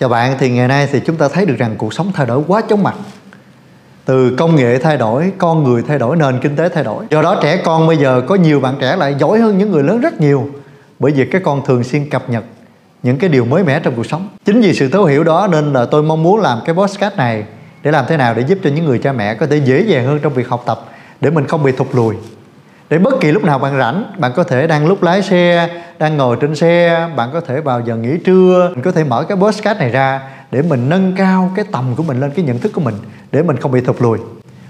Chào bạn, thì ngày nay thì chúng ta thấy được rằng cuộc sống thay đổi quá chóng mặt. Từ công nghệ thay đổi, con người thay đổi, nền kinh tế thay đổi. Do đó trẻ con bây giờ có nhiều bạn trẻ lại giỏi hơn những người lớn rất nhiều. Bởi vì các con thường xuyên cập nhật những cái điều mới mẻ trong cuộc sống. Chính vì sự thấu hiểu đó nên là tôi mong muốn làm cái podcast này Để làm thế nào để giúp cho những người cha mẹ có thể dễ dàng hơn trong việc học tập Để mình không bị thụt lùi. Để bất kỳ lúc nào bạn rảnh bạn có thể đang lúc lái xe đang ngồi trên xe, bạn có thể vào giờ nghỉ trưa. Mình có thể mở cái podcast này ra để mình nâng cao cái tầm của mình lên, cái nhận thức của mình, để mình không bị thụt lùi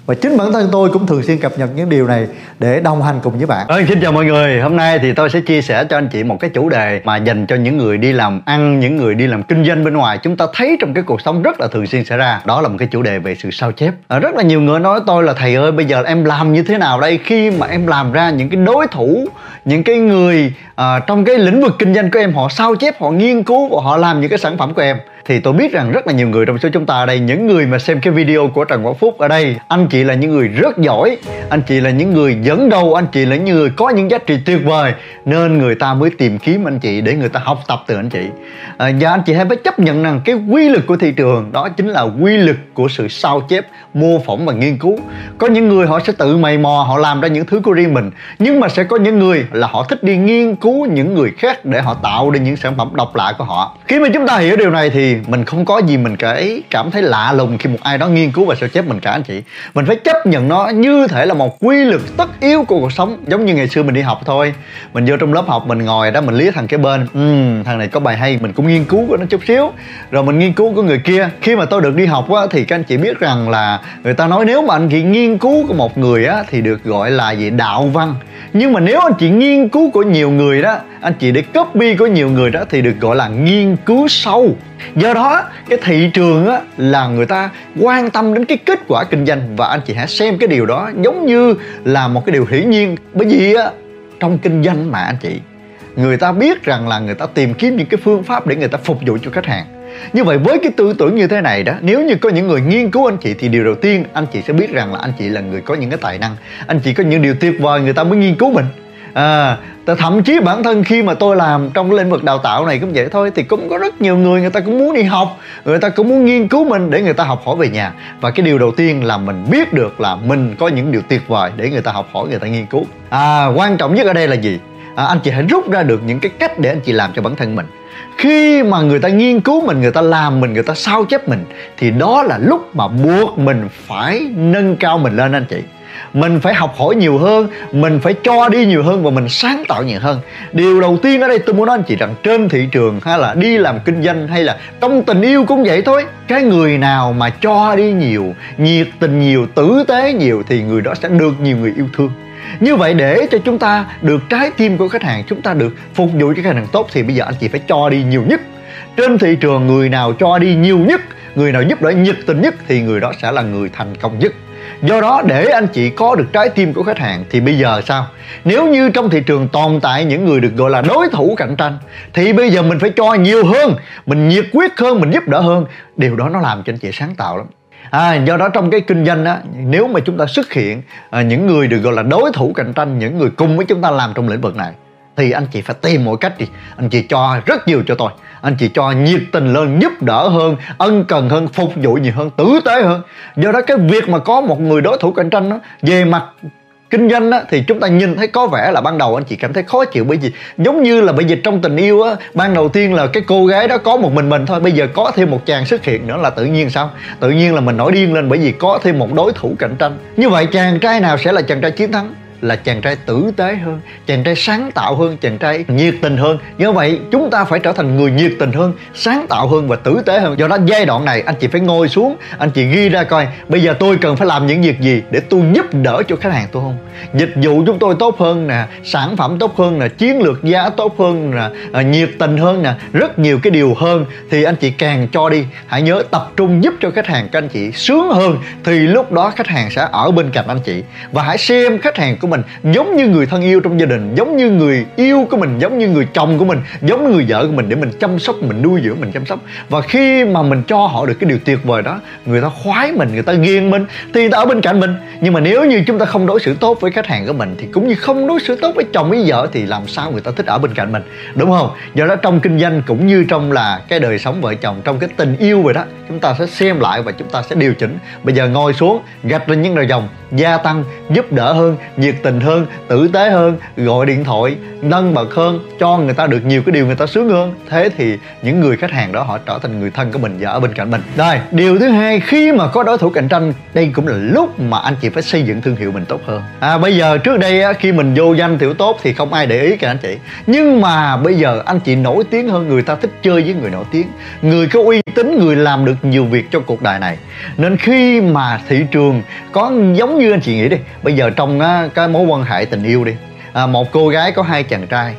và chính bản thân tôi cũng thường xuyên cập nhật những điều này để đồng hành cùng với bạn. Ừ, xin chào mọi người. Hôm nay thì tôi sẽ chia sẻ cho anh chị một cái chủ đề mà dành cho những người đi làm ăn, những người đi làm kinh doanh bên ngoài. Chúng ta thấy trong cái cuộc sống rất là thường xuyên xảy ra. Đó là một cái chủ đề về sự sao chép. À, rất là nhiều người nói tôi là thầy ơi, bây giờ em làm như thế nào đây khi mà em làm ra những cái đối thủ, những cái người à, trong cái lĩnh vực kinh doanh của em họ sao chép, họ nghiên cứu và họ làm những cái sản phẩm của em thì tôi biết rằng rất là nhiều người trong số chúng ta ở đây những người mà xem cái video của Trần Quang Phúc ở đây anh chị là những người rất giỏi anh chị là những người dẫn đầu anh chị là những người có những giá trị tuyệt vời. Nên người ta mới tìm kiếm anh chị để người ta học tập từ anh chị. À, và anh chị hãy phải chấp nhận rằng cái quy lực của thị trường đó chính là quy lực của sự sao chép mô phỏng và nghiên cứu. Có những người họ sẽ tự mày mò họ làm ra những thứ của riêng mình nhưng mà sẽ có những người là họ thích đi nghiên cứu những người khác để họ tạo ra những sản phẩm độc lạ của họ. Khi mà chúng ta hiểu điều này thì mình không có gì mình cái cảm thấy lạ lùng khi một ai đó nghiên cứu và sao chép mình cả anh chị. Mình phải chấp nhận nó như thể là một quy luật tất yếu của cuộc sống giống như ngày xưa mình đi học thôi. Mình vô trong lớp học mình ngồi đó mình lý thằng cái bên. Ừ, thằng này có bài hay mình cũng nghiên cứu của nó chút xíu. Rồi mình nghiên cứu của người kia. Khi mà tôi được đi học á, thì các anh chị biết rằng là người ta nói nếu mà anh chị nghiên cứu của một người á, thì được gọi là gì? Đạo văn. Nhưng mà nếu anh chị nghiên cứu của nhiều người đó anh chị để copy của nhiều người đó thì được gọi là nghiên cứu sâu do đó cái thị trường á, là người ta quan tâm đến cái kết quả kinh doanh và anh chị hãy xem cái điều đó giống như là một cái điều hiển nhiên. Bởi vì á, trong kinh doanh mà anh chị người ta biết rằng là người ta tìm kiếm những cái phương pháp để người ta phục vụ cho khách hàng. Như vậy với cái tư tưởng như thế này đó nếu như có những người nghiên cứu anh chị thì điều đầu tiên anh chị sẽ biết rằng là anh chị là người có những cái tài năng. Anh chị có những điều tuyệt vời người ta mới nghiên cứu mình à thậm chí bản thân khi mà tôi làm trong cái lĩnh vực đào tạo này cũng vậy thôi thì cũng có rất nhiều người người ta cũng muốn đi học người ta cũng muốn nghiên cứu mình để người ta học hỏi về nhà. Và cái điều đầu tiên là mình biết được là mình có những điều tuyệt vời để người ta học hỏi người ta nghiên cứu. À quan trọng nhất ở đây là gì? À, anh chị hãy rút ra được những cái cách để anh chị làm cho bản thân mình. Khi mà người ta nghiên cứu mình người ta làm mình người ta sao chép mình thì đó là lúc mà buộc mình phải nâng cao mình lên anh chị mình phải học hỏi nhiều hơn, mình phải cho đi nhiều hơn và mình sáng tạo nhiều hơn. Điều đầu tiên ở đây tôi muốn nói anh chị rằng trên thị trường hay là đi làm kinh doanh hay là trong tình yêu cũng vậy thôi, cái người nào mà cho đi nhiều, nhiệt tình nhiều, tử tế nhiều thì người đó sẽ được nhiều người yêu thương. Như vậy để cho chúng ta được trái tim của khách hàng, chúng ta được phục vụ cho khách hàng tốt thì bây giờ anh chị phải cho đi nhiều nhất. Trên thị trường người nào cho đi nhiều nhất, người nào giúp đỡ nhiệt tình nhất thì người đó sẽ là người thành công nhất do đó để anh chị có được trái tim của khách hàng thì bây giờ sao? Nếu như trong thị trường tồn tại những người được gọi là đối thủ cạnh tranh thì bây giờ mình phải cho nhiều hơn mình nhiệt quyết hơn mình giúp đỡ hơn. Điều đó nó làm cho anh chị sáng tạo lắm. À, do đó trong cái kinh doanh á nếu mà chúng ta xuất hiện à, những người được gọi là đối thủ cạnh tranh những người cùng với chúng ta làm trong lĩnh vực này thì anh chị phải tìm mọi cách đi. Anh chị cho rất nhiều cho tôi. Anh chị cho nhiệt tình lên giúp đỡ hơn ân cần hơn phục vụ nhiều hơn tử tế hơn. Do đó cái việc mà có một người đối thủ cạnh tranh đó, về mặt kinh doanh á, thì chúng ta nhìn thấy có vẻ là ban đầu anh chị cảm thấy khó chịu bởi vì giống như là bởi vì trong tình yêu á ban đầu tiên là cái cô gái đó có một mình mình thôi bây giờ có thêm một chàng xuất hiện nữa là tự nhiên sao? Tự nhiên là mình nổi điên lên bởi vì có thêm một đối thủ cạnh tranh. Như vậy chàng trai nào sẽ là chàng trai chiến thắng? Là chàng trai tử tế hơn, chàng trai sáng tạo hơn, chàng trai nhiệt tình hơn. Do vậy, chúng ta phải trở thành người nhiệt tình hơn, sáng tạo hơn và tử tế hơn. Do đó, giai đoạn này, anh chị phải ngồi xuống, anh chị ghi ra coi, bây giờ tôi cần phải làm những việc gì để tôi giúp đỡ cho khách hàng tôi không? Dịch vụ chúng tôi tốt hơn nè, sản phẩm tốt hơn nè, chiến lược giá tốt hơn nè à, nhiệt tình hơn nè, rất nhiều cái điều hơn. Thì anh chị càng cho đi, hãy nhớ tập trung giúp cho khách hàng các anh chị sướng hơn, thì lúc đó khách hàng sẽ ở bên cạnh anh chị. Và hãy xem khách hàng của của mình, giống như người thân yêu trong gia đình, giống như người yêu của mình, giống như người chồng của mình, giống như người vợ của mình để mình chăm sóc, mình nuôi dưỡng, mình chăm sóc. Và khi mà mình cho họ được cái điều tuyệt vời đó, người ta khoái mình, người ta ghiền mình, thì người ta ở bên cạnh mình. Nhưng mà nếu như chúng ta không đối xử tốt với khách hàng của mình, thì cũng như không đối xử tốt với chồng, với vợ, thì làm sao người ta thích ở bên cạnh mình? Đúng không? Do đó trong kinh doanh cũng như trong là cái đời sống vợ chồng, trong cái tình yêu vậy đó, chúng ta sẽ xem lại và chúng ta sẽ điều chỉnh. Bây giờ ngồi xuống, gạch lên những đầu dòng, gia tăng, giúp đỡ hơn nhiệt tình hơn tử tế hơn gọi điện thoại nâng bậc hơn cho người ta được nhiều cái điều người ta sướng hơn. Thế thì những người khách hàng đó họ trở thành người thân của mình và ở bên cạnh mình. Đây, điều thứ hai khi mà có đối thủ cạnh tranh đây cũng là lúc mà anh chị phải xây dựng thương hiệu mình tốt hơn. À bây giờ trước đây khi mình vô danh tiểu tốt thì không ai để ý cả anh chị. Nhưng mà bây giờ anh chị nổi tiếng hơn người ta thích chơi với người nổi tiếng người có uy tín người làm được nhiều việc trong cuộc đời này. Nên khi mà thị trường có giống như anh chị nghĩ đi bây giờ trong cái cái mối quan hệ tình yêu đi. À, một cô gái có hai chàng trai.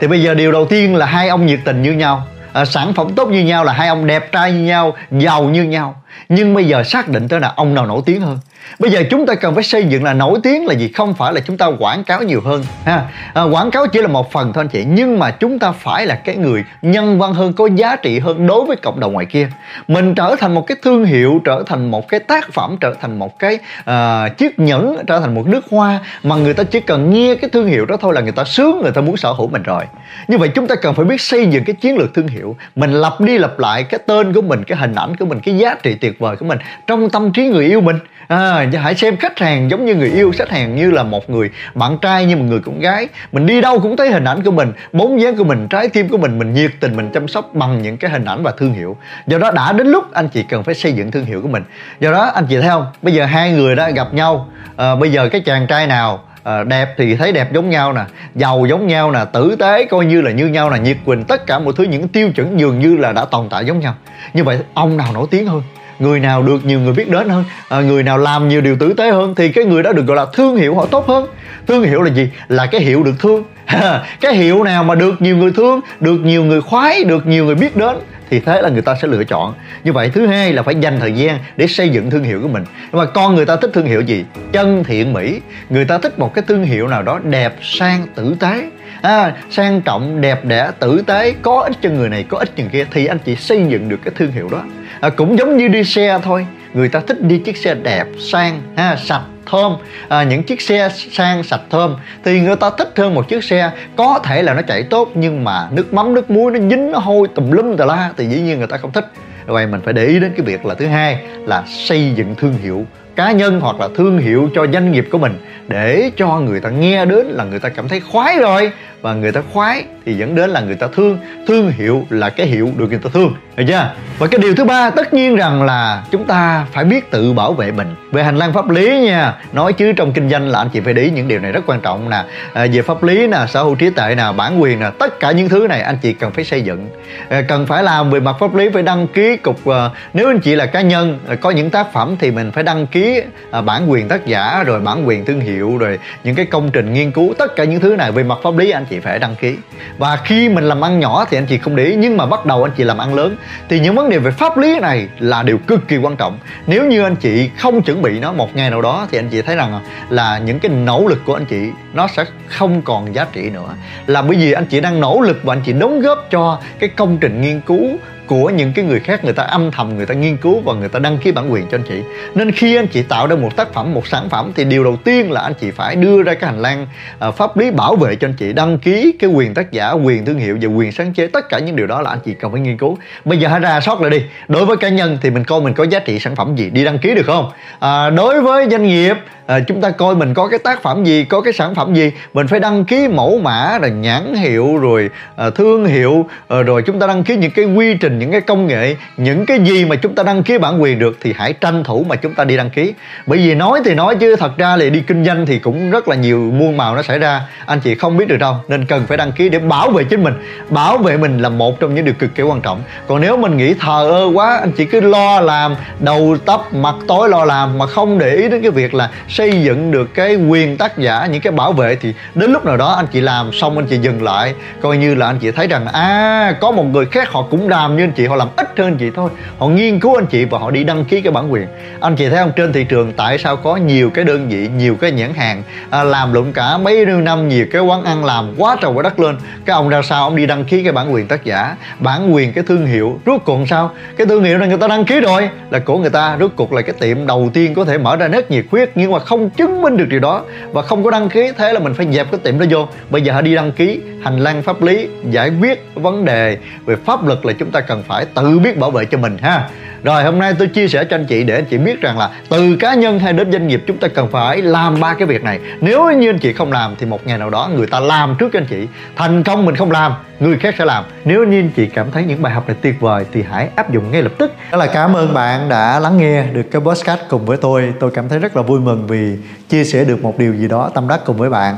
Thì bây giờ điều đầu tiên là hai ông nhiệt tình như nhau. À, sản phẩm tốt như nhau là hai ông đẹp trai như nhau giàu như nhau. Nhưng bây giờ xác định tới là ông nào nổi tiếng hơn bây giờ chúng ta cần phải xây dựng là nổi tiếng là gì? Không phải là chúng ta quảng cáo nhiều hơn ha? À, quảng cáo chỉ là một phần thôi anh chị. Nhưng mà chúng ta phải là cái người nhân văn hơn có giá trị hơn đối với cộng đồng ngoài kia. Mình trở thành một cái thương hiệu trở thành một cái tác phẩm trở thành một cái uh, chiếc nhẫn trở thành một nước hoa mà người ta chỉ cần nghe cái thương hiệu đó thôi là người ta sướng người ta muốn sở hữu mình rồi. Như vậy chúng ta cần phải biết xây dựng cái chiến lược thương hiệu. Mình lặp đi lặp lại cái tên của mình cái hình ảnh của mình cái giá trị tuyệt vời của mình trong tâm trí người yêu mình. À, hãy xem khách hàng giống như người yêu khách hàng như là một người bạn trai như một người con gái. Mình đi đâu cũng thấy hình ảnh của mình bóng dáng của mình trái tim của mình mình nhiệt tình mình chăm sóc bằng những cái hình ảnh và thương hiệu. Do đó đã đến lúc anh chị cần phải xây dựng thương hiệu của mình. Do đó anh chị thấy không? Bây giờ hai người đã gặp nhau. À, bây giờ cái chàng trai nào à, đẹp thì thấy đẹp giống nhau nè giàu giống nhau nè tử tế coi như là như nhau nè nhiệt tình tất cả mọi thứ những tiêu chuẩn dường như là đã tồn tại giống nhau. Như vậy ông nào nổi tiếng hơn? Người nào được nhiều người biết đến hơn à, người nào làm nhiều điều tử tế hơn thì cái người đó được gọi là thương hiệu họ tốt hơn. Thương hiệu là gì? Là cái hiệu được thương. Cái hiệu nào mà được nhiều người thương được nhiều người khoái được nhiều người biết đến thì thế là người ta sẽ lựa chọn. Như vậy thứ hai là phải dành thời gian để xây dựng thương hiệu của mình. Nhưng mà con người ta thích thương hiệu gì? Chân thiện mỹ. Người ta thích một cái thương hiệu nào đó đẹp sang tử tế à, sang trọng đẹp đẽ tử tế có ích cho người này có ích cho người kia thì anh chị xây dựng được cái thương hiệu đó. À, cũng giống như đi xe thôi. Người ta thích đi chiếc xe đẹp sang ha, sạch thơm. À, những chiếc xe sang sạch thơm. Thì người ta thích hơn một chiếc xe. Có thể là nó chạy tốt nhưng mà nước mắm nước muối nó dính nó hôi tùm lum tà la thì dĩ nhiên người ta không thích. Vậy mình phải để ý đến cái việc là thứ hai là xây dựng thương hiệu cá nhân hoặc là thương hiệu cho doanh nghiệp của mình để cho người ta nghe đến là người ta cảm thấy khoái rồi và người ta khoái thì dẫn đến là người ta thương. Thương hiệu là cái hiệu được người ta thương được chưa? Và cái điều thứ ba tất nhiên rằng là chúng ta phải biết tự bảo vệ mình. Về hành lang pháp lý nha nói chứ trong kinh doanh là anh chị phải để ý những điều này rất quan trọng nè. À, về pháp lý nè sở hữu trí tuệ nè bản quyền nè tất cả những thứ này anh chị cần phải xây dựng. À, cần phải làm về mặt pháp lý phải đăng ký cục à, nếu anh chị là cá nhân à, có những tác phẩm thì mình phải đăng ký à, bản quyền tác giả rồi bản quyền thương hiệu rồi những cái công trình nghiên cứu tất cả những thứ này về mặt pháp lý anh chị phải đăng ký. Và khi mình làm ăn nhỏ thì anh chị không để ý, nhưng mà bắt đầu anh chị làm ăn lớn. Thì những vấn đề về pháp lý này là điều cực kỳ quan trọng. Nếu như anh chị không chuẩn bị nó một ngày nào đó, thì anh chị thấy rằng là những cái nỗ lực của anh chị nó sẽ không còn giá trị nữa. Là bởi vì anh chị đang nỗ lực và anh chị đóng góp cho cái công trình nghiên cứu của những cái người khác người ta âm thầm người ta nghiên cứu và người ta đăng ký bản quyền cho anh chị. Nên khi anh chị tạo ra một tác phẩm một sản phẩm thì điều đầu tiên là anh chị phải đưa ra cái hành lang uh, pháp lý bảo vệ cho anh chị đăng ký cái quyền tác giả quyền thương hiệu và quyền sáng chế. Tất cả những điều đó là anh chị cần phải nghiên cứu. Bây giờ hãy ra sót lại đi. Đối với cá nhân thì mình coi mình có giá trị sản phẩm gì đi đăng ký được không? À, đối với doanh nghiệp à, chúng ta coi mình có cái tác phẩm gì có cái sản phẩm gì. Mình phải đăng ký mẫu mã rồi nhãn hiệu rồi à, thương hiệu à, rồi chúng ta đăng ký những cái quy trình những cái công nghệ. Những cái gì mà chúng ta đăng ký bản quyền được thì hãy tranh thủ mà chúng ta đi đăng ký. Bởi vì nói thì nói chứ thật ra là đi kinh doanh thì cũng rất là nhiều muôn màu nó xảy ra. Anh chị không biết được đâu nên cần phải đăng ký để bảo vệ chính mình. Bảo vệ mình là một trong những điều cực kỳ quan trọng. Còn nếu mình nghĩ thờ ơ quá anh chị cứ lo làm đầu tóc mặt tối lo làm mà không để ý đến cái việc là xây dựng được cái quyền tác giả những cái bảo vệ thì đến lúc nào đó anh chị làm xong anh chị dừng lại. Coi như là anh chị thấy rằng à có một người khác họ cũng làm như anh chị họ làm ít hơn anh chị thôi. Họ nghiên cứu anh chị và họ đi đăng ký cái bản quyền. Anh chị thấy không trên thị trường tại sao có nhiều cái đơn vị nhiều cái nhãn hàng à, làm lụng cả mấy năm nhiều cái quán ăn làm quá trời quá đất lên. Cái ông ra sao ông đi đăng ký cái bản quyền tác giả bản quyền cái thương hiệu rốt cuộc sao? Cái thương hiệu này người ta đăng ký rồi là của người ta rốt cuộc là cái tiệm đầu tiên có thể mở ra rất nhiệt huyết nhưng mà không chứng minh được điều đó và không có đăng ký, thế là mình phải dẹp cái tiệm đó vô. Bây giờ họ đi đăng ký hành lang pháp lý, giải quyết vấn đề về pháp luật là chúng ta cần phải tự biết bảo vệ cho mình ha. Rồi, hôm nay tôi chia sẻ cho anh chị để anh chị biết rằng là từ cá nhân hay đến doanh nghiệp chúng ta cần phải làm ba cái việc này. Nếu như anh chị không làm thì một ngày nào đó người ta làm trước anh chị. Thành công mình không làm, người khác sẽ làm. Nếu như anh chị cảm thấy những bài học này tuyệt vời thì hãy áp dụng ngay lập tức. Đó là cảm ơn bạn đã lắng nghe được cái podcast cùng với tôi. Tôi cảm thấy rất là vui mừng vì chia sẻ được một điều gì đó tâm đắc cùng với bạn.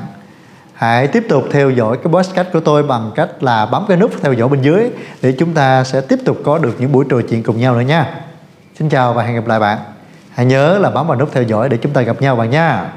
Hãy tiếp tục theo dõi cái podcast của tôi bằng cách là bấm cái nút theo dõi bên dưới để chúng ta sẽ tiếp tục có được những buổi trò chuyện cùng nhau nữa nha. Xin chào và hẹn gặp lại bạn. Hãy nhớ là bấm vào nút theo dõi để chúng ta gặp nhau bạn nha.